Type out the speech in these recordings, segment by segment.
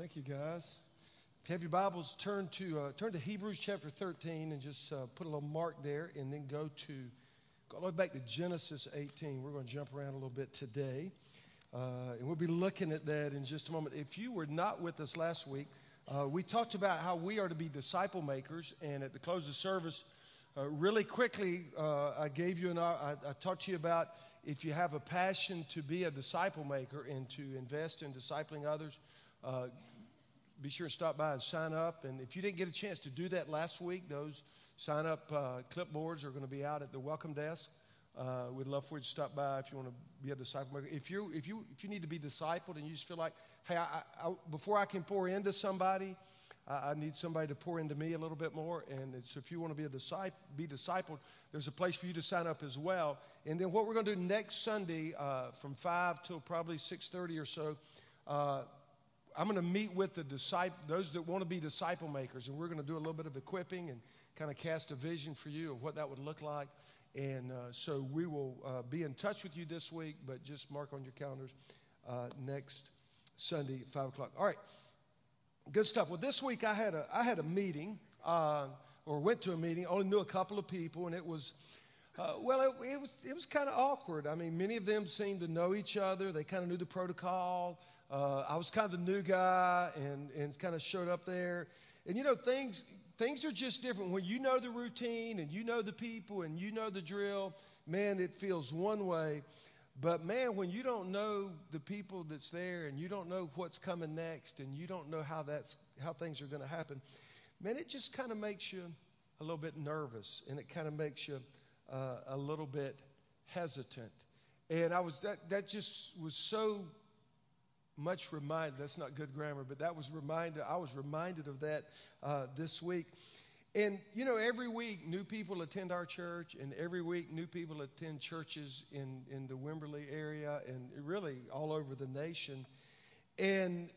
Thank you, guys. If you have your Bibles, turn to uh, turn to Hebrews chapter 13 and just uh, put a little mark there, and then go to go all the way back to Genesis 18. We're going to jump around a little bit today, uh, and we'll be looking at that in just a moment. If you were not with us last week, uh, we talked about how we are to be disciple makers, and at the close of service, uh, really quickly, uh, I gave you an I, I talked to you about if you have a passion to be a disciple maker and to invest in discipling others uh, be sure to stop by and sign up. And if you didn't get a chance to do that last week, those sign up uh, clipboards are going to be out at the welcome desk. Uh, we'd love for you to stop by if you want to be a disciple maker. If you if you if you need to be discipled and you just feel like, hey, I, I, before I can pour into somebody, I, I, need somebody to pour into me a little bit more. And so if you want to be a disciple, be discipled, there's a place for you to sign up as well. And then what we're going to do next Sunday uh, from five till probably six thirty or so. I'm going to meet with the disciple, those that want to be disciple makers, and we're going to do a little bit of equipping and kind of cast a vision for you of what that would look like. And uh, so we will uh, be in touch with you this week, but just mark on your calendars uh, next Sunday at 5 o'clock. All right, good stuff. Well, this week I had a, I had a meeting, uh, or went to a meeting, only knew a couple of people, and it was. Uh, well, it, it, was, it was kind of awkward. I mean, many of them seemed to know each other. They kind of knew the protocol. Uh, I was kind of the new guy and, and kind of showed up there. And you know, things, things are just different. When you know the routine and you know the people and you know the drill, man, it feels one way. But man, when you don't know the people that's there and you don't know what's coming next and you don't know how that's how things are going to happen, man, it just kind of makes you a little bit nervous and it kind of makes you uh, a little bit hesitant. And I was that that just was so much reminded. That's not good grammar, but that was reminded. I was reminded of that uh, this week. And you know, every week new people attend our church, and every week new people attend churches in in the Wimberley area and really all over the nation. And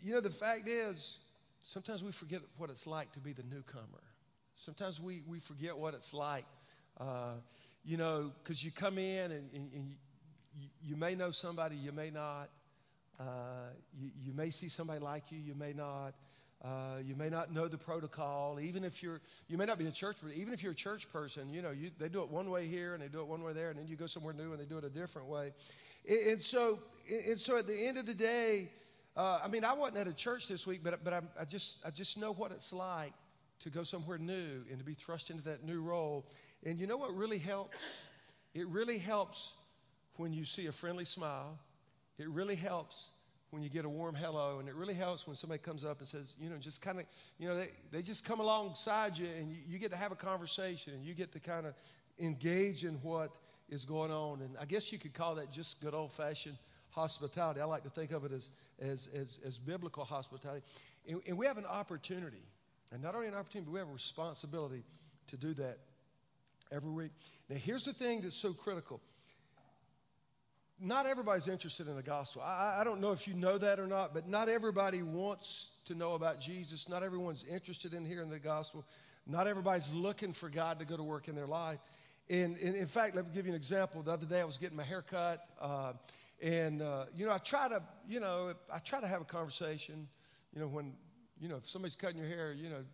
you know, the fact is, sometimes we forget what it's like to be the newcomer. Sometimes we we forget what it's like. Uh, you know, because you come in and, and, and you, you may know somebody, you may not. Uh, you, you, may see somebody like you, you may not. Uh, you may not know the protocol. Even if you're, you may not be a church, but even if you're a church person, you know, you, they do it one way here and they do it one way there, and then you go somewhere new and they do it a different way. And, and so, and so at the end of the day, uh, I mean, I wasn't at a church this week, but, but I, I, just, I just know what it's like to go somewhere new and to be thrust into that new role. And you know what really helps? It really helps when you see a friendly smile it really helps when you get a warm hello, and it really helps when somebody comes up and says, you know, just kind of, you know, they, they just come alongside you and you, you get to have a conversation and you get to kind of engage in what is going on. And I guess you could call that just good old fashioned hospitality. I like to think of it as, as, as, as biblical hospitality. And, and we have an opportunity, and not only an opportunity, but we have a responsibility to do that every week. Now, here's the thing that's so critical not everybody's interested in the gospel. I, I, don't know if you know that or not, but not everybody wants to know about Jesus. Not everyone's interested in hearing the gospel. Not everybody's looking for God to go to work in their life. And, and in fact, let me give you an example. The other day I was getting my hair cut, uh, and uh, you know, I try to, you know, I try to have a conversation. You know, when, you know, if somebody's cutting your hair, you know,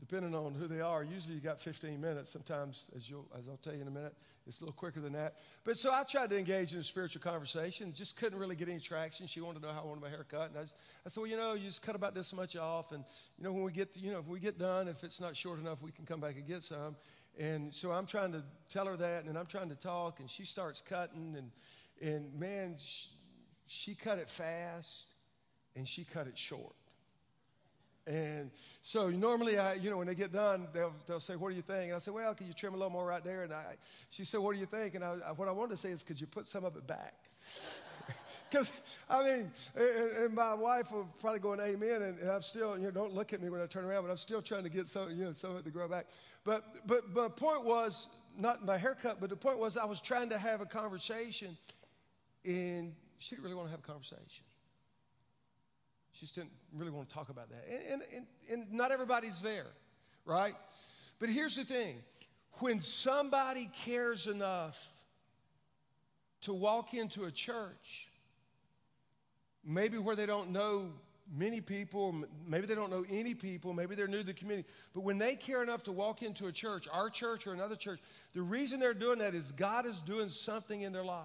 depending on who they are, usually you got 15 minutes. Sometimes, as, you'll, as I'll tell you in a minute, it's a little quicker than that. But so I tried to engage in a spiritual conversation, just couldn't really get any traction. She wanted to know how I wanted my hair cut. And I, just, I said, well, you know, you just cut about this much off. And, you know, when we get, to, you know, if we get done, if it's not short enough, we can come back and get some. And so I'm trying to tell her that, and I'm trying to talk, and she starts cutting. And, and man, she, she cut it fast, and she cut it short. And so normally, I, you know, when they get done, they'll, they'll say, what do you think? And I say, well, could you trim a little more right there? And I, she said, what do you think? And I, what I wanted to say is, could you put some of it back? Because, I mean, and, and, my wife will probably go an amen, and, and, I'm still, you know, don't look at me when I turn around, but I'm still trying to get some, you know, some of it to grow back. But, but, the point was, not my haircut, but the point was I was trying to have a conversation, and she didn't really want to have a conversation. She just didn't really want to talk about that. And, and, and not everybody's there, right? But here's the thing when somebody cares enough to walk into a church, maybe where they don't know many people, maybe they don't know any people, maybe they're new to the community, but when they care enough to walk into a church, our church or another church, the reason they're doing that is God is doing something in their life.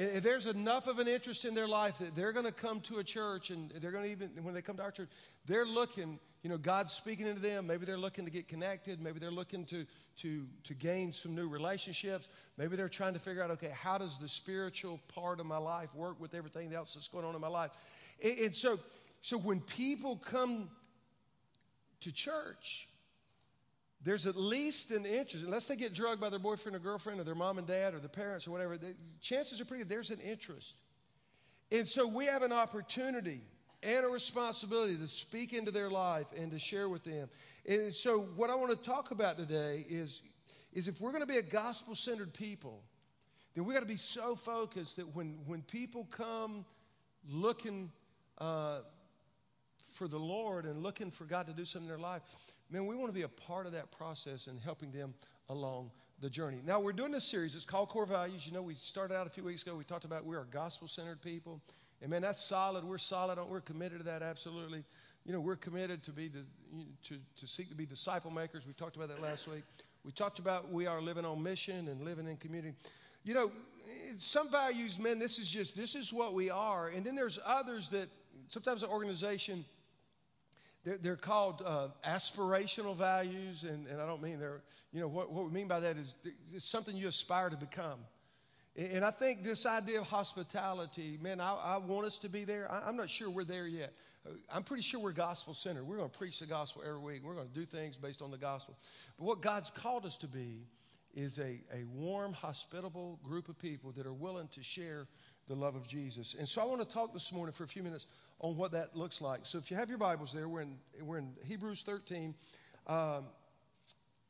If there's enough of an interest in their life that they're going to come to a church and they're going to even, when they come to our church, they're looking, you know, God's speaking into them. Maybe they're looking to get connected. Maybe they're looking to, to, to gain some new relationships. Maybe they're trying to figure out, okay, how does the spiritual part of my life work with everything else that's going on in my life? And, and so, so when people come to church, there's at least an interest, unless they get drugged by their boyfriend or girlfriend or their mom and dad or their parents or whatever, the chances are pretty good there's an interest. And so we have an opportunity and a responsibility to speak into their life and to share with them. And so what I want to talk about today is, is if we're going to be a gospel centered people, then we got to be so focused that when, when people come looking uh, for the Lord and looking for God to do something in their life, man, we want to be a part of that process and helping them along the journey. Now, we're doing this series. It's called Core Values. You know, we started out a few weeks ago. We talked about we're a gospel centered people. And man, that's solid. We're solid. We're committed to that, absolutely. You know, we're committed to be the, to, to seek to be disciple makers. We talked about that last week. We talked about we are living on mission and living in community. You know, some values, man, this is just, this is what we are. And then there's others that sometimes an organization – they're, they're called uh, aspirational values, and, and I don't mean they're, you know, what, what we mean by that is it's something you aspire to become. And I think this idea of hospitality, man, I, I want us to be there. I, am not sure we're there yet. Uh, I'm pretty sure we're gospel centered. We're going to preach the gospel every week. We're going to do things based on the gospel. But what God's called us to be is a, a warm, hospitable group of people that are willing to share the love of Jesus. And so I want to talk this morning for a few minutes on what that looks like. So if you have your Bibles there, we're in, we're in Hebrews 13. Um,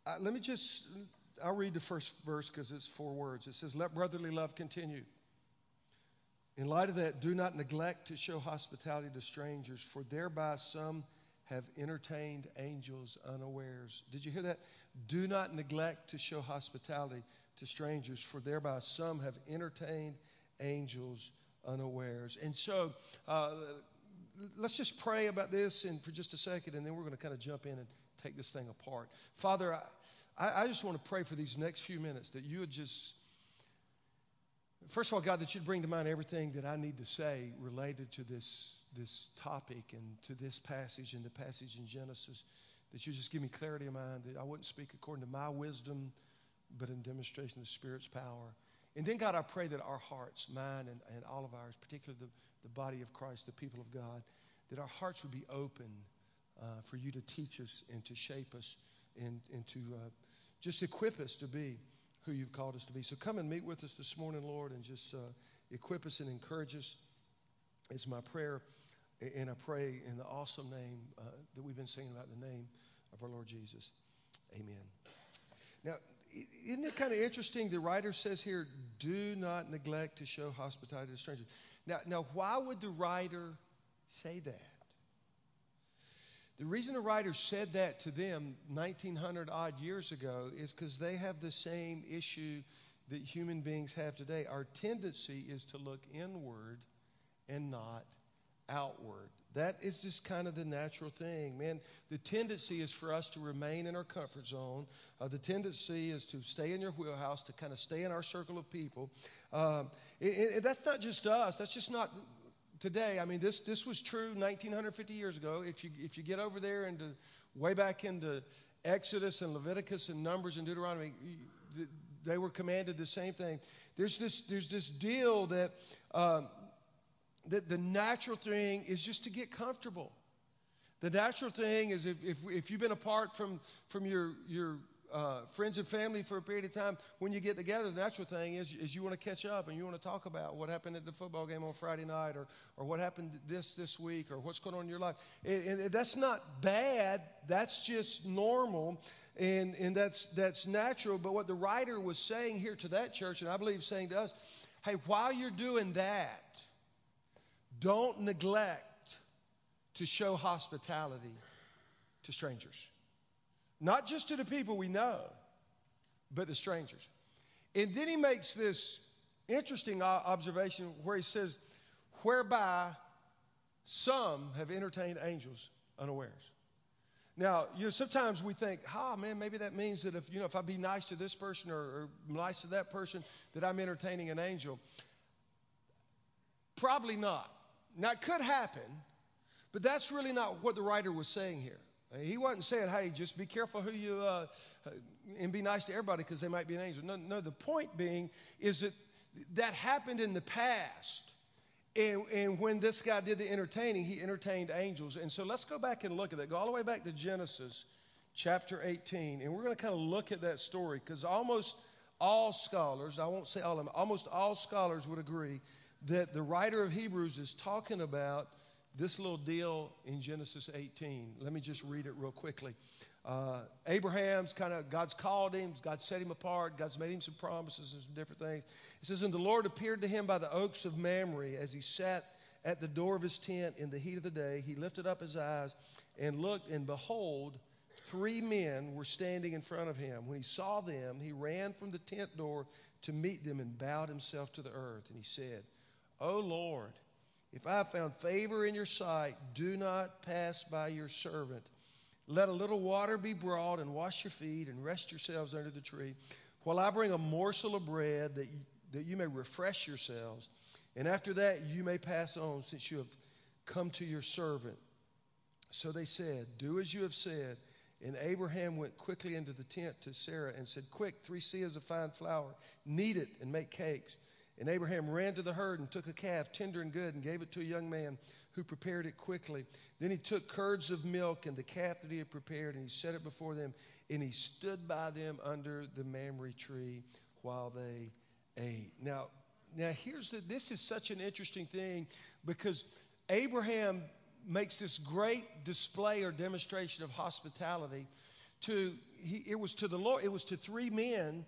I, let me just, I'll read the first verse because it's four words. It says, Let brotherly love continue. In light of that, do not neglect to show hospitality to strangers, for thereby some have entertained angels unawares. Did you hear that? Do not neglect to show hospitality to strangers, for thereby some have entertained angels unawares. And so, uh, let's just pray about this and for just a second, and then we're going to kind of jump in and take this thing apart. Father, I, I just want to pray for these next few minutes that you would just, first of all, God, that you'd bring to mind everything that I need to say related to this, this topic and to this passage and the passage in Genesis. That you just give me clarity of mind, that I wouldn't speak according to my wisdom, but in demonstration of the Spirit's power. And then, God, I pray that our hearts, mine and, and all of ours, particularly the the body of Christ, the people of God, that our hearts would be open uh, for you to teach us and to shape us and, and to uh, just equip us to be who you've called us to be. So come and meet with us this morning, Lord, and just uh, equip us and encourage us. It's my prayer, and I pray in the awesome name uh, that we've been singing about, the name of our Lord Jesus. Amen. Now, isn't it kind of interesting? The writer says here, do not neglect to show hospitality to strangers. Now, now, why would the writer say that? The reason the writer said that to them 1900 odd years ago is because they have the same issue that human beings have today. Our tendency is to look inward and not outward. That is just kind of the natural thing, man. The tendency is for us to remain in our comfort zone. Uh, the tendency is to stay in your wheelhouse, to kind of stay in our circle of people. Um, it, it, that's not just us. That's just not today. I mean, this this was true 1950 years ago. If you if you get over there into way back into Exodus and Leviticus and Numbers and Deuteronomy, they were commanded the same thing. There's this there's this deal that. Um, the, the natural thing is just to get comfortable. The natural thing is if, if, if you've been apart from, from your, your uh, friends and family for a period of time, when you get together, the natural thing is, is you want to catch up and you want to talk about what happened at the football game on Friday night or, or what happened this this week or what's going on in your life. And, and that's not bad, that's just normal. And, and that's, that's natural. But what the writer was saying here to that church, and I believe saying to us, hey, while you're doing that, don't neglect to show hospitality to strangers. Not just to the people we know, but to strangers. And then he makes this interesting observation where he says, whereby some have entertained angels unawares. Now, you know, sometimes we think, oh man, maybe that means that if, you know, if I be nice to this person or, or nice to that person, that I'm entertaining an angel. Probably not. Now, it could happen, but that's really not what the writer was saying here. He wasn't saying, hey, just be careful who you, uh, and be nice to everybody because they might be an angel. No, no, the point being is that that happened in the past. And, and when this guy did the entertaining, he entertained angels. And so let's go back and look at that. Go all the way back to Genesis chapter 18. And we're going to kind of look at that story because almost all scholars, I won't say all of them, almost all scholars would agree that the writer of Hebrews is talking about this little deal in Genesis 18. Let me just read it real quickly. Uh, Abraham's kind of, God's called him, God set him apart, God's made him some promises and some different things. It says, And the Lord appeared to him by the oaks of Mamre as he sat at the door of his tent in the heat of the day. He lifted up his eyes and looked, and behold, three men were standing in front of him. When he saw them, he ran from the tent door to meet them and bowed himself to the earth. And he said, O Lord, if I have found favor in your sight, do not pass by your servant. Let a little water be brought and wash your feet and rest yourselves under the tree while I bring a morsel of bread that you, that you may refresh yourselves. And after that, you may pass on since you have come to your servant. So they said, Do as you have said. And Abraham went quickly into the tent to Sarah and said, Quick, three seahs of fine flour, knead it and make cakes. And Abraham ran to the herd and took a calf, tender and good, and gave it to a young man who prepared it quickly. Then he took curds of milk and the calf that he had prepared, and he set it before them, and he stood by them under the Mamre tree while they ate. Now, now here's the, this is such an interesting thing because Abraham makes this great display or demonstration of hospitality to he, it was to the Lord, it was to three men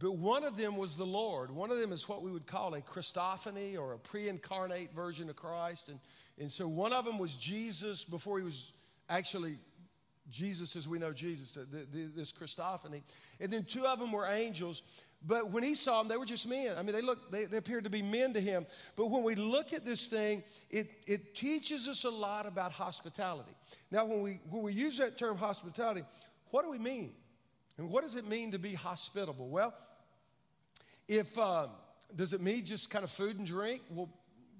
but one of them was the Lord. One of them is what we would call a Christophany or a pre incarnate version of Christ. And, and so one of them was Jesus before he was actually Jesus as we know Jesus, this Christophany. And then two of them were angels. But when he saw them, they were just men. I mean, they looked, they, they appeared to be men to him. But when we look at this thing, it, it teaches us a lot about hospitality. Now, when we, when we use that term hospitality, what do we mean? And what does it mean to be hospitable? Well, if uh, does it mean just kind of food and drink? Well,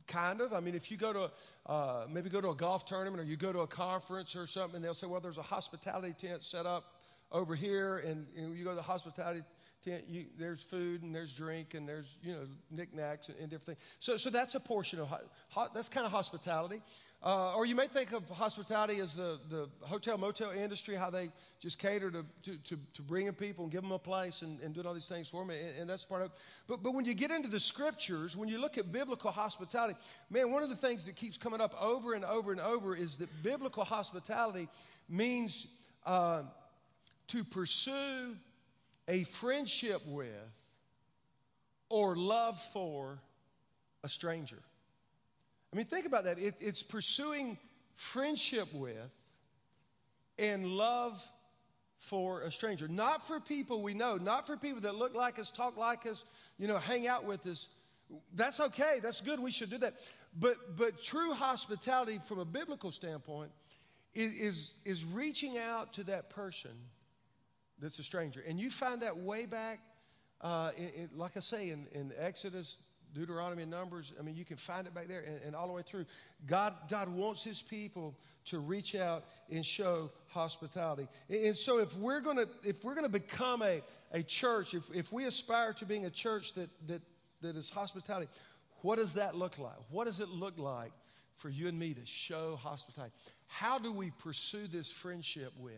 kind of. I mean, if you go to uh, maybe go to a golf tournament or you go to a conference or something, and they'll say, well, there's a hospitality tent set up over here, and you, know, you go to the hospitality you, there's food and there's drink and there's you know knickknacks and, and different things. So, so that's a portion of ho- that's kind of hospitality. Uh, or you may think of hospitality as the, the hotel motel industry, how they just cater to, to, to, to bringing people and give them a place and, and doing all these things for them. And, and, that's part of it. But, but when you get into the scriptures, when you look at biblical hospitality, man, one of the things that keeps coming up over and over and over is that biblical hospitality means uh, to pursue a friendship with or love for a stranger. I mean, think about that. It, it's pursuing friendship with and love for a stranger. Not for people we know, not for people that look like us, talk like us, you know, hang out with us. That's okay. That's good. We should do that. But, but true hospitality from a biblical standpoint is, is, is reaching out to that person that's a stranger. And you find that way back, uh, in, in, like I say, in, in Exodus Deuteronomy Numbers. I mean, you can find it back there and, and, all the way through. God, God wants His people to reach out and show hospitality. And, and so, if we're going to if we're to become a, a church, if, if we aspire to being a church that, that that is hospitality, what does that look like? What does it look like for you and me to show hospitality? How do we pursue this friendship with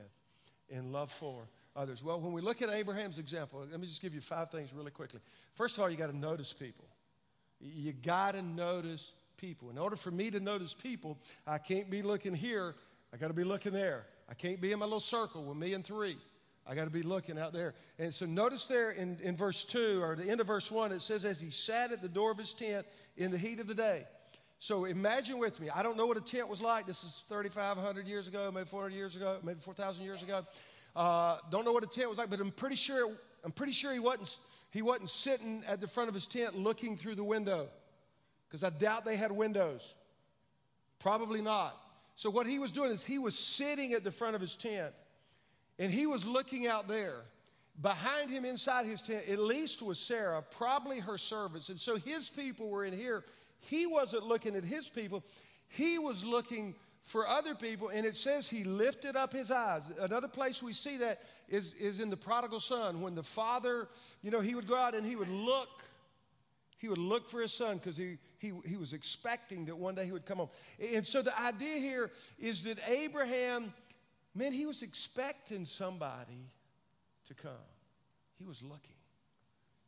and love for? Others. Well, when we look at Abraham's example, let me just give you five things really quickly. First of all, you got to notice people. You got to notice people. In order for me to notice people, I can't be looking here. I got to be looking there. I can't be in my little circle with me and three. I got to be looking out there. And so notice there in, in verse 2 or the end of verse 1, it says, As he sat at the door of his tent in the heat of the day. So imagine with me. I don't know what a tent was like. This is 3,500 years ago, maybe 400 years ago, maybe 4,000 years ago. Uh, don't know what a tent was like, but I'm pretty sure, I'm pretty sure he wasn't he wasn't sitting at the front of his tent looking through the window because I doubt they had windows. Probably not. So, what he was doing is he was sitting at the front of his tent and he was looking out there. Behind him, inside his tent, at least was Sarah, probably her servants. And so his people were in here. He wasn't looking at his people, he was looking for other people. And it says he lifted up his eyes. Another place we see that is, is in the prodigal son. When the father, you know, he would go out and he would look. He would look for his son because he, he, he was expecting that one day he would come home. And so the idea here is that Abraham, man, he was expecting somebody to come. He was looking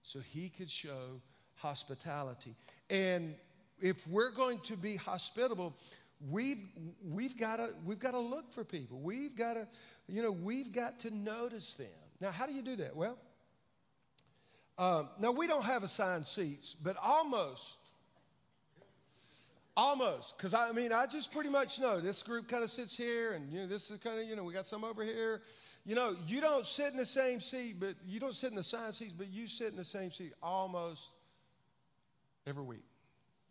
so he could show hospitality. And if we're going to be hospitable, we've, we've got to we've got to look for people. We've got to, you know, we've got to notice them. Now, how do you do that? Well, um, now we don't have assigned seats, but almost, almost, because I mean, I just pretty much know this group kind of sits here, and you know, this is kind of, you know, we got some over here. You know, you don't sit in the same seat, but you don't sit in the assigned seats, but you sit in the same seat almost every week.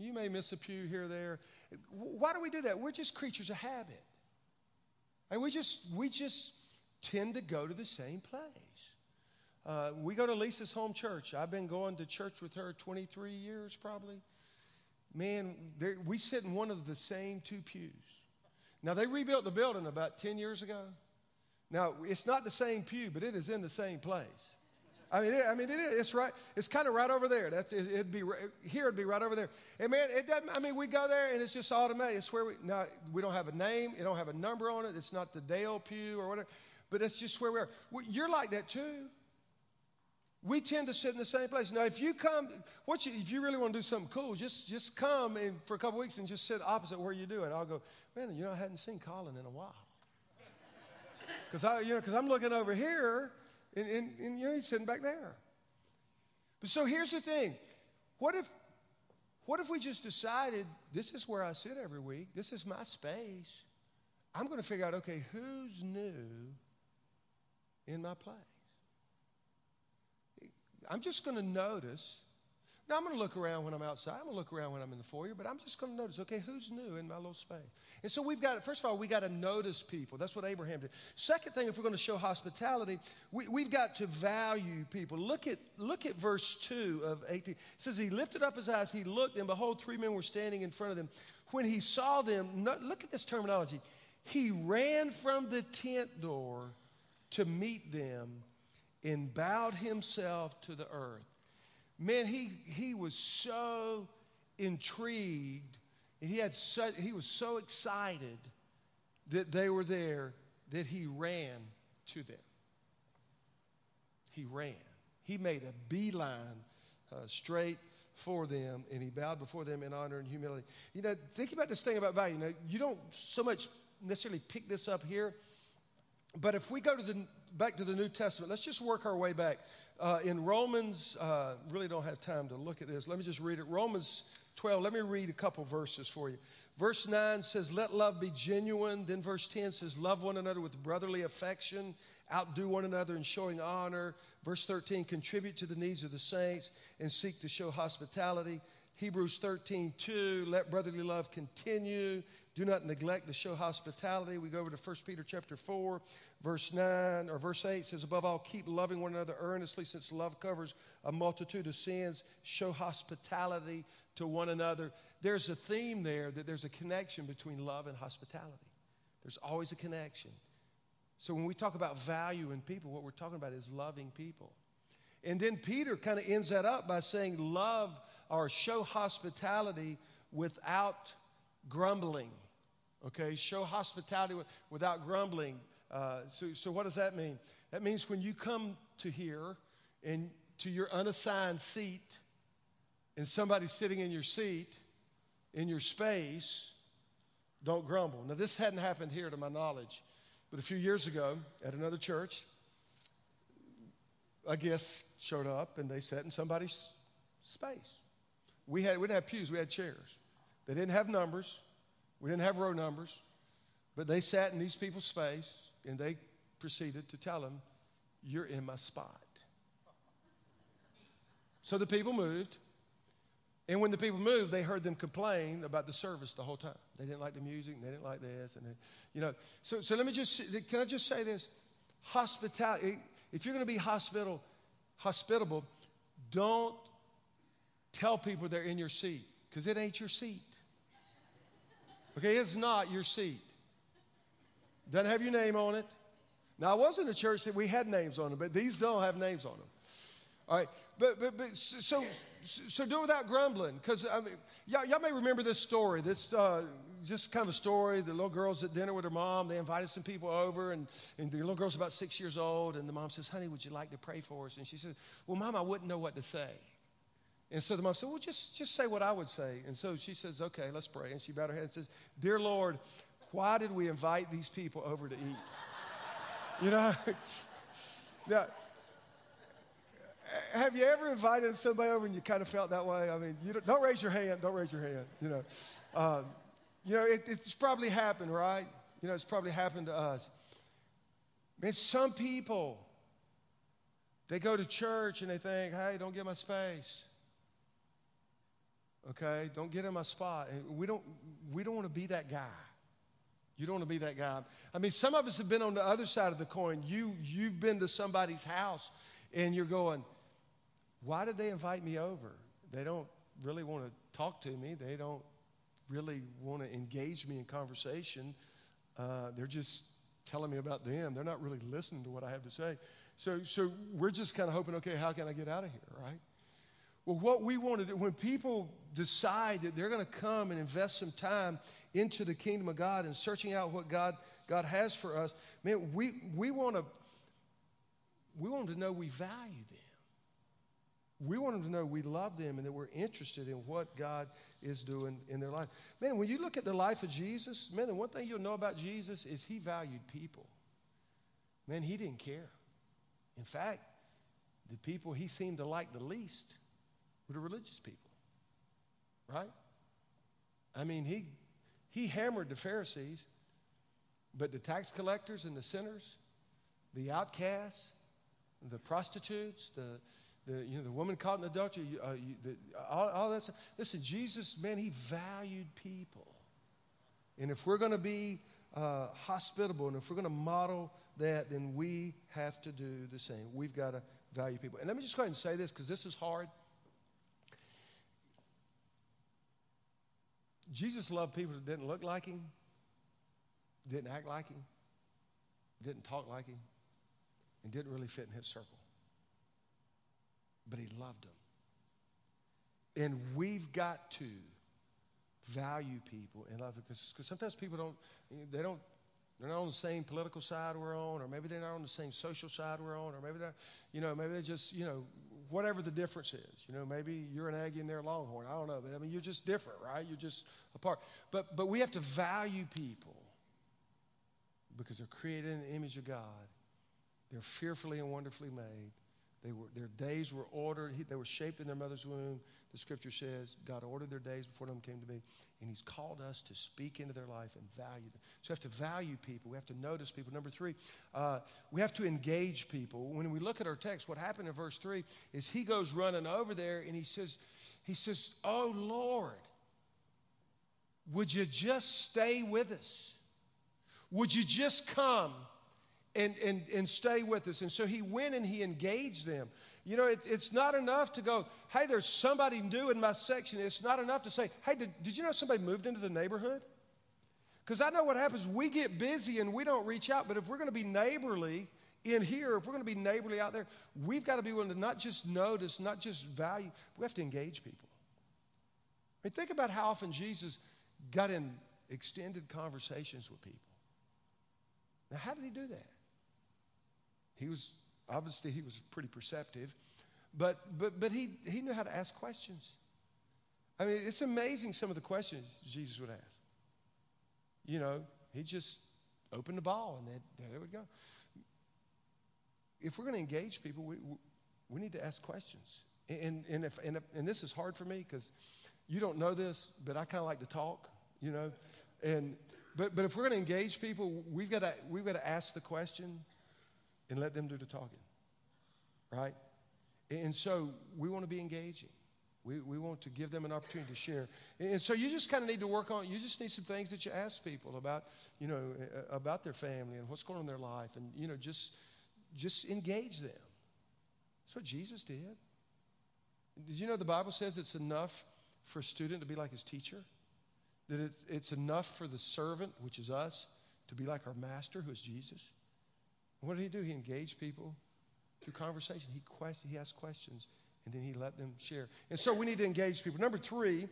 You may miss a pew here or there. Why do we do that? We're just creatures of habit. And we just, we just tend to go to the same place. Uh, we go to Lisa's home church. I've been going to church with her 23 years probably. Man, we sit in one of the same two pews. Now, they rebuilt the building about 10 years ago. Now, it's not the same pew, but it is in the same place. I mean, it, I mean, it is. It's right. It's kind of right over there. That's it, would be here. It'd be right over there. And man, it doesn't. I mean, we go there and it's just automatic. It's where we now we don't have a name. It don't have a number on it. It's not the Dale pew or whatever. But it's just where we are. You're like that too. We tend to sit in the same place. Now, if you come, what you, if you really want to do something cool, just just come and for a couple weeks and just sit opposite where you do, and I'll go. Man, you know, I hadn't seen Colin in a while. Because I, you know, because I'm looking over here and, and, and, you know, he's sitting back there. But so here's the thing. What if, what if we just decided this is where I sit every week? This is my space. I'm going to figure out, okay, who's new in my place? I'm just going to notice now, I'm going to look around when I'm outside. I'm going to look around when I'm in the foyer, but I'm just going to notice, okay, who's new in my little space? And so we've got, first of all, we got to notice people. That's what Abraham did. Second thing, if we're going to show hospitality, we, we've got to value people. Look at, look at verse 2 of 18. It says, He lifted up his eyes, he looked, and behold, three men were standing in front of them. When he saw them, no, look at this terminology. He ran from the tent door to meet them and bowed himself to the earth man, he, he was so intrigued. He, had such, he was so excited that they were there that he ran to them. He ran. He made a beeline uh, straight for them and he bowed before them in honor and humility. You know, think about this thing about value. Now, you don't so much necessarily pick this up here, but if we go to the back to the New Testament, let's just work our way back. Uh, in Romans, uh, really don't have time to look at this. Let me just read it. Romans 12, let me read a couple verses for you. Verse 9 says, Let love be genuine. Then verse 10 says, Love one another with brotherly affection, outdo one another in showing honor. Verse 13, contribute to the needs of the saints and seek to show hospitality. Hebrews 13, 2, let brotherly love continue. Do not neglect to show hospitality. We go over to 1 Peter chapter 4, verse 9 or verse 8 says, Above all, keep loving one another earnestly, since love covers a multitude of sins. Show hospitality to one another. There's a theme there that there's a connection between love and hospitality. There's always a connection. So when we talk about value in people, what we're talking about is loving people. And then Peter kind of ends that up by saying, Love or show hospitality without grumbling. Okay, show hospitality without grumbling. Uh, so, so, what does that mean? That means when you come to here and to your unassigned seat, and somebody's sitting in your seat, in your space, don't grumble. Now, this hadn't happened here to my knowledge, but a few years ago at another church, a guest showed up and they sat in somebody's space. We, had, we didn't have pews, we had chairs. They didn't have numbers, we didn't have row numbers, but they sat in these people's space and they proceeded to tell them, You're in my spot. So the people moved, And when the people moved, they heard them complain about the service the whole time. They didn't like the music, and they didn't like this, and they, you know. So, so let me just can I just say this? Hospitality. If you're going to be hospitable, don't tell people they're in your seat because it ain't your seat. Okay, it's not your seat. Doesn't have your name on it. Now, I was in a church that we had names on them, but these don't have names on them. All right, but, but, but so, so do it without grumbling, because I mean, y'all, y'all, may remember this story. This uh, just kind of a story. The little girl's at dinner with her mom. They invited some people over, and, and the little girl's about six years old. And the mom says, "Honey, would you like to pray for us?" And she says, "Well, mom, I wouldn't know what to say." And so the mom said, Well, just, just say what I would say. And so she says, Okay, let's pray. And she bowed her head and says, Dear Lord, why did we invite these people over to eat? you know? now, have you ever invited somebody over and you kind of felt that way? I mean, you don't, don't raise your hand. Don't raise your hand. You know, um, you know, it, it's probably happened, right? You know, it's probably happened to us. Man, some people, they go to church and they think, hey, don't get my space. Okay, don't get in my spot. We don't, we don't want to be that guy. You don't want to be that guy. I mean, some of us have been on the other side of the coin. You, you've been to somebody's house and you're going, why did they invite me over? They don't really want to talk to me. They don't really want to engage me in conversation. Uh, they're just telling me about them. They're not really listening to what I have to say. So, so we're just kind of hoping, okay, how can I get out of here, right? Well, what we want to do, when people decide that they're going to come and invest some time into the kingdom of God and searching out what God, God has for us, man, we, we want to we want them to know we value them. We want them to know we love them and that we're interested in what God is doing in their life. Man, when you look at the life of Jesus, man, the one thing you'll know about Jesus is he valued people. Man, he didn't care. In fact, the people he seemed to like the least were the religious people. Right? I mean, he, he hammered the Pharisees, but the tax collectors and the sinners, the outcasts, the prostitutes, the, the, you know, the woman caught in adultery, uh, you, the, all, all that stuff. Listen, Jesus, man, he valued people. And if we're going to be uh, hospitable and if we're going to model that, then we have to do the same. We've got to value people. And let me just go ahead and say this because this is hard. Jesus loved people that didn't look like him, didn't act like him, didn't talk like him, and didn't really fit in his circle. But he loved them. And we've got to value people and love because sometimes people don't, they don't, they're not on the same political side we're on, or maybe they're not on the same social side we're on, or maybe they're, you know, maybe they're just, you know, whatever the difference is. You know, maybe you're an Aggie and they're a Longhorn. I don't know, but I mean, you're just different, right? You're just apart. But but we have to value people because they're created in the image of God. They're fearfully and wonderfully made. They were, their days were ordered. They were shaped in their mother's womb. The scripture says God ordered their days before them came to be. And He's called us to speak into their life and value them. So we have to value people. We have to notice people. Number three, uh, we have to engage people. When we look at our text, what happened in verse three is He goes running over there and He says, He says, Oh Lord, would you just stay with us? Would you just come? And, and, and stay with us. And so he went and he engaged them. You know, it, it's not enough to go, hey, there's somebody new in my section. It's not enough to say, hey, did, did you know somebody moved into the neighborhood? Because I know what happens. We get busy and we don't reach out. But if we're going to be neighborly in here, if we're going to be neighborly out there, we've got to be willing to not just notice, not just value, we have to engage people. I mean, think about how often Jesus got in extended conversations with people. Now, how did he do that? He was, obviously, he was pretty perceptive, but, but, but he, he knew how to ask questions. I mean, it's amazing some of the questions Jesus would ask. You know, he just opened the ball and there they would go. If we're going to engage people, we, we need to ask questions. And, and, if, and, if, and this is hard for me because you don't know this, but I kind of like to talk, you know. And, but, but if we're going to engage people, we've got we've got to ask the question and let them do the talking. Right? And so we want to be engaging. We, we want to give them an opportunity to share. And so you just kind of need to work on, you just need some things that you ask people about, you know, about their family and what's going on in their life. And, you know, just, just engage them. That's what Jesus did. Did you know the Bible says it's enough for a student to be like his teacher? That it's, it's enough for the servant, which is us, to be like our master, who is Jesus? What did he do? He engaged people through conversation. He, quest- he asked questions and then he let them share. And so we need to engage people. Number three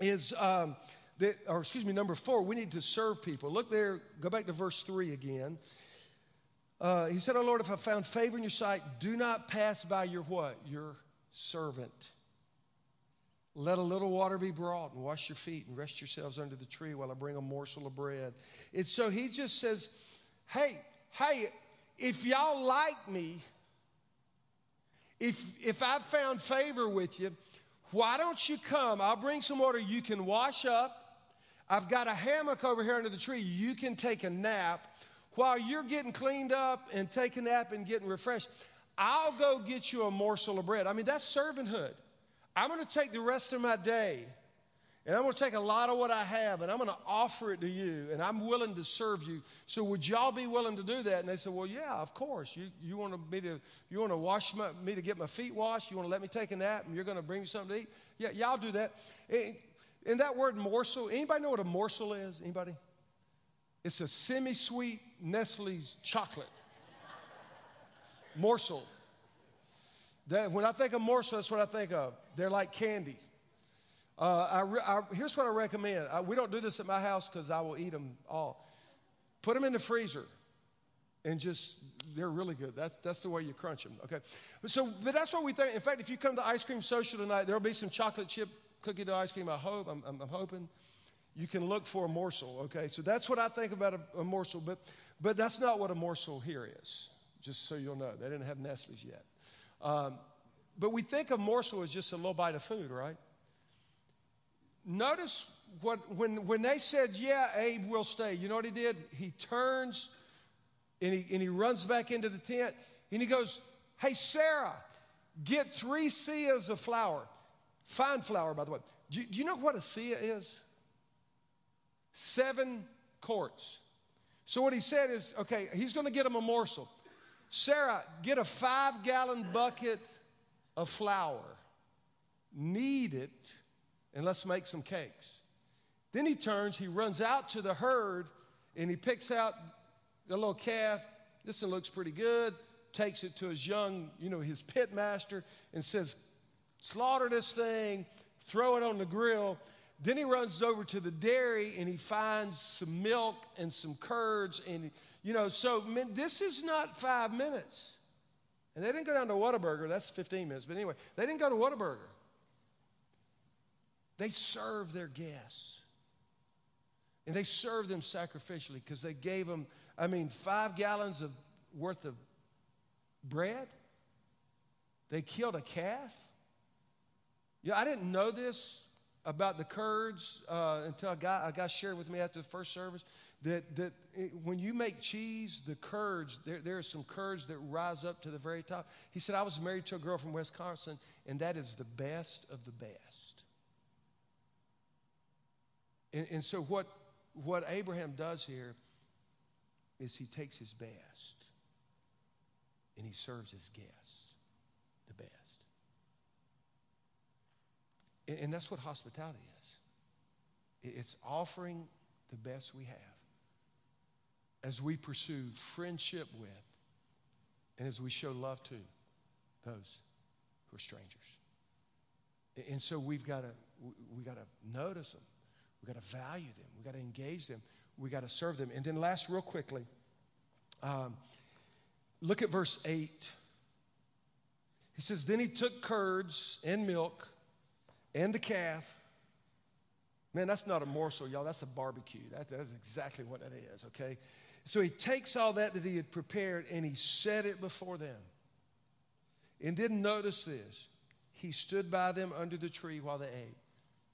is, um, that, or excuse me, number four, we need to serve people. Look there, go back to verse three again. Uh, he said, Oh Lord, if I found favor in your sight, do not pass by your what? Your servant. Let a little water be brought and wash your feet and rest yourselves under the tree while I bring a morsel of bread. And so he just says, Hey, hey, if y'all like me, if, if I've found favor with you, why don't you come? I'll bring some water you can wash up. I've got a hammock over here under the tree. You can take a nap. While you're getting cleaned up and taking a nap and getting refreshed, I'll go get you a morsel of bread. I mean, that's servanthood. I'm going to take the rest of my day and I'm going to take a lot of what I have and I'm going to offer it to you and I'm willing to serve you. So would y'all be willing to do that? And they said, well, yeah, of course. You, you want me to, you want to wash my, me to get my feet washed? You want to let me take a nap and you're going to bring me something to eat? Yeah, y'all do that. And, and that word morsel, anybody know what a morsel is? Anybody? It's a semi-sweet Nestle's chocolate. morsel. That, when I think of morsel, that's what I think of. They're like candy. Uh, I re- I, here's what I recommend. I, we don't do this at my house because I will eat them all. Put them in the freezer and just, they're really good. That's, that's the way you crunch them, okay? So, but that's what we think. In fact, if you come to ice cream social tonight, there'll be some chocolate chip cookie dough ice cream. I hope, I'm, I'm, I'm hoping. You can look for a morsel, okay? So that's what I think about a, a morsel, but, but that's not what a morsel here is, just so you'll know. They didn't have Nestle's yet. Um, but we think a morsel is just a little bite of food, right? Notice what, when, when they said, Yeah, Abe will stay, you know what he did? He turns and he, and he runs back into the tent and he goes, Hey, Sarah, get three seahs of flour. Fine flour, by the way. Do you, do you know what a seah is? Seven quarts. So what he said is, okay, he's going to get him a morsel. Sarah, get a five gallon bucket of flour. Knead it and let's make some cakes. Then he turns, he runs out to the herd, and he picks out the little calf. This one looks pretty good. Takes it to his young, you know, his pit master, and says, Slaughter this thing, throw it on the grill. Then he runs over to the dairy and he finds some milk and some curds. And, you know, so man, this is not five minutes. And they didn't go down to Whataburger, that's 15 minutes. But anyway, they didn't go to Whataburger. They served their guests. And they served them sacrificially because they gave them, I mean, five gallons of worth of bread. They killed a calf. Yeah, I didn't know this about the curds uh, until a guy, a guy shared with me after the first service that, that it, when you make cheese, the curds, there, there are some curds that rise up to the very top. He said, I was married to a girl from Wisconsin, and that is the best of the best. And, and so, what, what Abraham does here is he takes his best and he serves his guests the best. And, and that's what hospitality is it's offering the best we have as we pursue friendship with and as we show love to those who are strangers. And so we've got to we got to notice them. We got to value them. We got to engage them. We got to serve them. And then, last, real quickly, um, look at verse 8. He says, Then he took curds and milk and the calf. Man, that's not a morsel, y'all. That's a barbecue. That, that's exactly what that is, okay? So he takes all that that he had prepared and he set it before them. And then notice this he stood by them under the tree while they ate.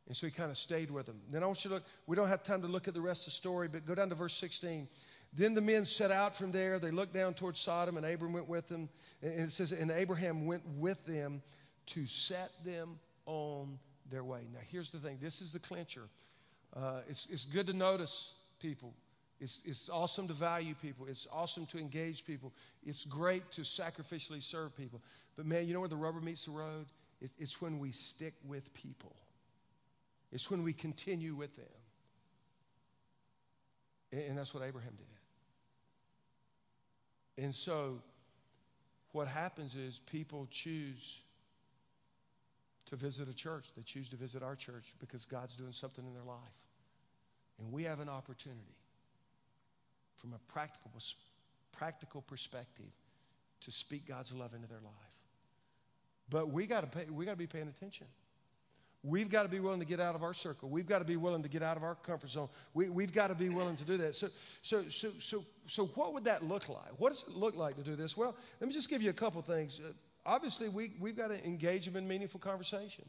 And so he kind of stayed with them. Then I want you to look, we don't have time to look at the rest of the story, but go down to verse 16. Then the men set out from there. They looked down towards Sodom, and Abram went with them. And it says, and Abraham went with them to set them on their way. Now, here's the thing this is the clincher. Uh, it's, it's good to notice people. It's, it's awesome to value people. It's awesome to engage people. It's great to sacrificially serve people. But man, you know where the rubber meets the road? It, it's when we stick with people, it's when we continue with them. And, that's what Abraham did. And so, what happens is people choose to visit a church. They choose to visit our church because God's doing something in their life. And we have an opportunity from a practical, practical perspective to speak God's love into their life. But we got to pay, we got to be paying attention. We've got to be willing to get out of our circle. We've got to be willing to get out of our comfort zone. We, we've got to be willing to do that. So, so, so, so, so, what would that look like? What does it look like to do this? Well, let me just give you a couple things. Uh, obviously, we, we've got to engage them in meaningful conversation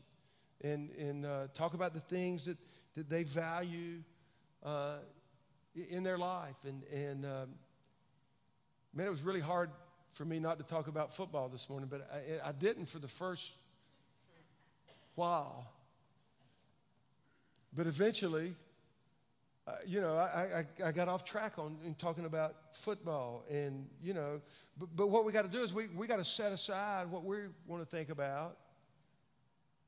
and, and uh, talk about the things that, that they value uh, in their life. And, and um, man, it was really hard for me not to talk about football this morning, but I, I didn't for the first while. But eventually, uh, you know, I, I, I, got off track on in talking about football. And, you know, but, but what we got to do is we, we got to set aside what we want to think about.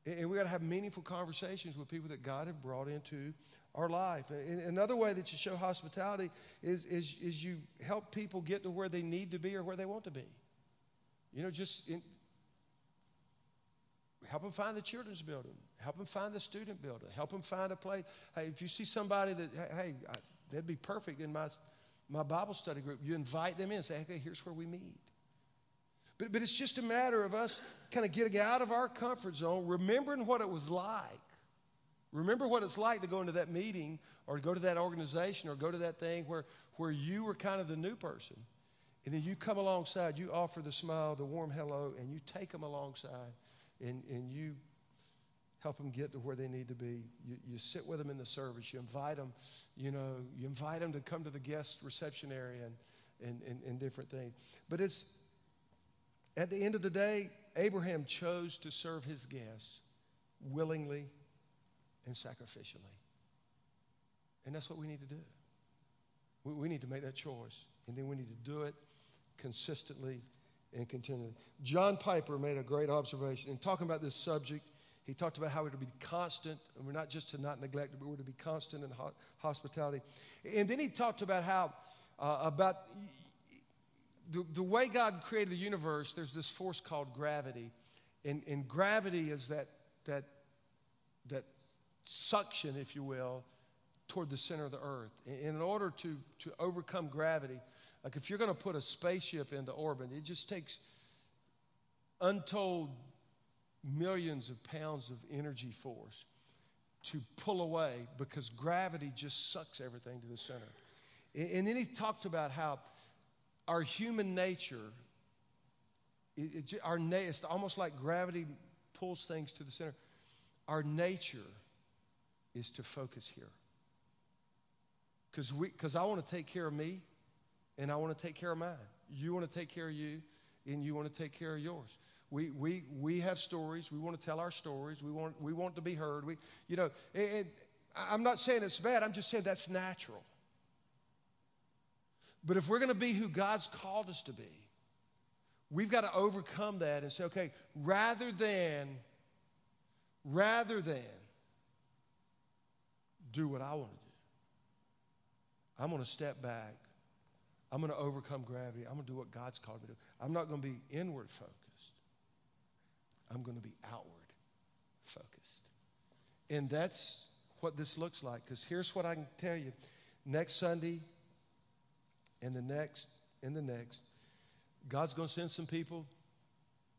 And we got to have meaningful conversations with people that God has brought into our life. And another way that you show hospitality is, is, is you help people get to where they need to be or where they want to be. You know, just in, help them find the children's building, help them find the student builder. help them find a place. Hey, if you see somebody that, hey, I, they'd be perfect in my, my Bible study group, you invite them in and say, okay, here's where we meet. But, but it's just a matter of us kind of getting out of our comfort zone, remembering what it was like Remember what it's like to go into that meeting or go to that organization or go to that thing where, where you were kind of the new person. And then you come alongside, you offer the smile, the warm hello, and you take them alongside and, and you help them get to where they need to be. You, you sit with them in the service. You invite them, you know, you invite them to come to the guest reception area and, and, and, and different things. But it's, at the end of the day, Abraham chose to serve his guests willingly and sacrificially. And that's what we need to do. We, we need to make that choice. And then we need to do it consistently and continually. John Piper made a great observation in talking about this subject. He talked about how we're to be constant, and we're not just to not neglect, it, but we're to be constant in ho- hospitality. And then he talked about how, uh, about the, the way God created the universe, there's this force called gravity. And, and gravity is that, that, that suction, if you will, toward the center of the earth. In order to, to overcome gravity, like if you're going to put a spaceship into orbit, it just takes untold millions of pounds of energy force to pull away because gravity just sucks everything to the center. And then he talked about how our human nature, it, it, our it's almost like gravity pulls things to the center. Our nature is to focus here. Because I want to take care of me and I want to take care of mine. You want to take care of you and you want to take care of yours. We, we, we have stories. We want to tell our stories. We want, we want to be heard. We, you know, and, I'm not saying it's bad. I'm just saying that's natural. But if we're going to be who God's called us to be, we've got to overcome that and say, okay, rather than, rather than do what I want to do. I'm going to step back. I'm going to overcome gravity. I'm going to do what God's called me to do. I'm not going to be inward focused. I'm going to be outward focused. And that's what this looks like. Because here's what I can tell you next Sunday, and the next, and the next, God's going to send some people,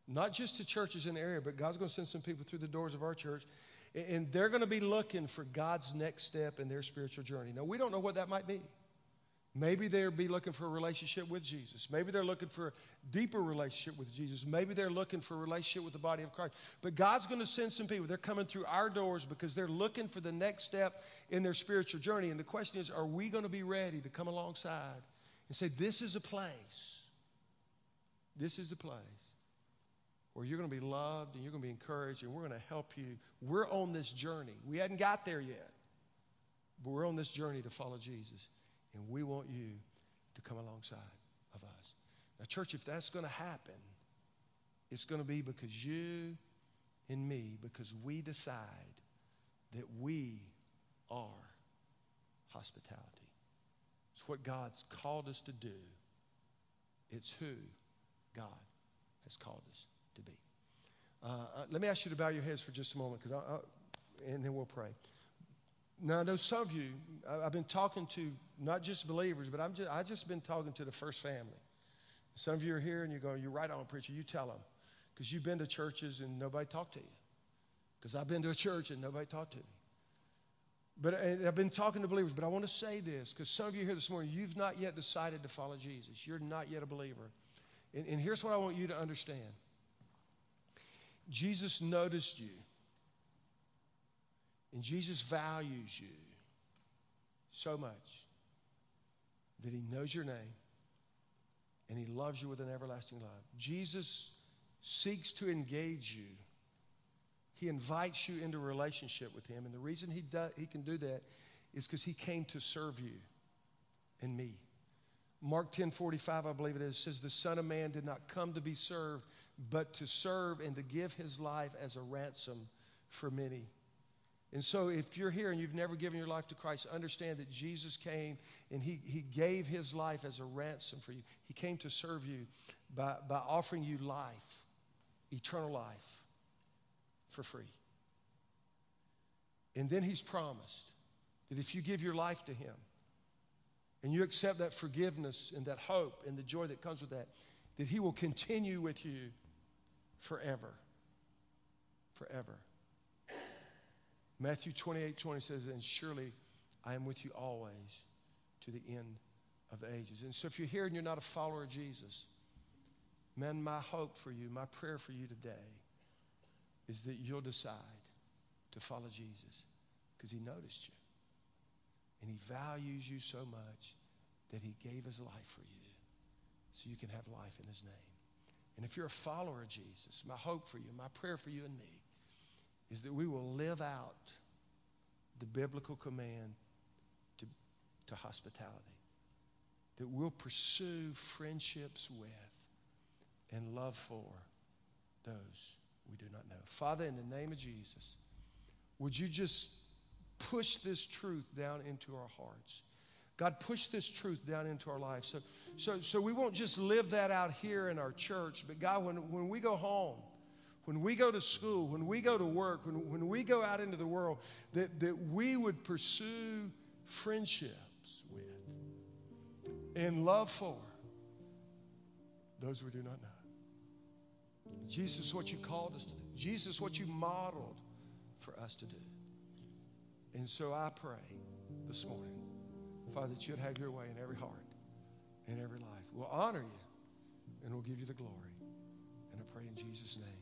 not just to churches in the area, but God's going to send some people through the doors of our church and they're going to be looking for God's next step in their spiritual journey. Now, we don't know what that might be. Maybe they'll be looking for a relationship with Jesus. Maybe they're looking for a deeper relationship with Jesus. Maybe they're looking for a relationship with the body of Christ. But God's going to send some people. They're coming through our doors because they're looking for the next step in their spiritual journey. And the question is are we going to be ready to come alongside and say, This is a place? This is the place where you're going to be loved and you're going to be encouraged and we're going to help you. We're on this journey. We hadn't got there yet, but we're on this journey to follow Jesus. And we want you to come alongside of us. Now, church, if that's going to happen, it's going to be because you and me, because we decide that we are hospitality. It's what God's called us to do. It's who God has called us to be. Uh, uh, let me ask you to bow your heads for just a moment, because and then we'll pray. Now, I know some of you, I, have been talking to not just believers, but I'm just, I've just been talking to the first family. Some of you are here and you're going, You're right on, preacher. You tell them. Because you've been to churches and nobody talked to you. Because I've been to a church and nobody talked to me. But I've been talking to believers, but I want to say this because some of you here this morning, you've not yet decided to follow Jesus. You're not yet a believer. And, and here's what I want you to understand Jesus noticed you, and Jesus values you so much that he knows your name and he loves you with an everlasting love. Jesus seeks to engage you he invites you into a relationship with Him. And the reason He, do, he can do that is because He came to serve you and me. Mark 10 45, I believe it is, says, The Son of Man did not come to be served, but to serve and to give His life as a ransom for many. And so, if you're here and you've never given your life to Christ, understand that Jesus came and he, he gave his life as a ransom for you. He came to serve you by, by offering you life, eternal life for free. And then he's promised that if you give your life to him and you accept that forgiveness and that hope and the joy that comes with that, that he will continue with you forever. Forever. Matthew 28 20 says, And surely I am with you always to the end of ages. And so if you're here and you're not a follower of Jesus, man, my hope for you, my prayer for you today is that you'll decide to follow Jesus because he noticed you. And he values you so much that he gave his life for you so you can have life in his name. And if you're a follower of Jesus, my hope for you, my prayer for you and me is that we will live out the biblical command to, to hospitality. That we'll pursue friendships with and love for those we do not know. Father, in the name of Jesus, would you just push this truth down into our hearts? God, push this truth down into our lives. So, so, so we won't just live that out here in our church, but God, when, when we go home, when we go to school, when we go to work, when, when we go out into the world, that, that we would pursue friendships with and love for those we do not know. Jesus, what you called us to do. Jesus, what you modeled for us to do. And so I pray this morning, Father, that you'd have your way in every heart, in every life. We'll honor you and we'll give you the glory. And I pray in Jesus' name.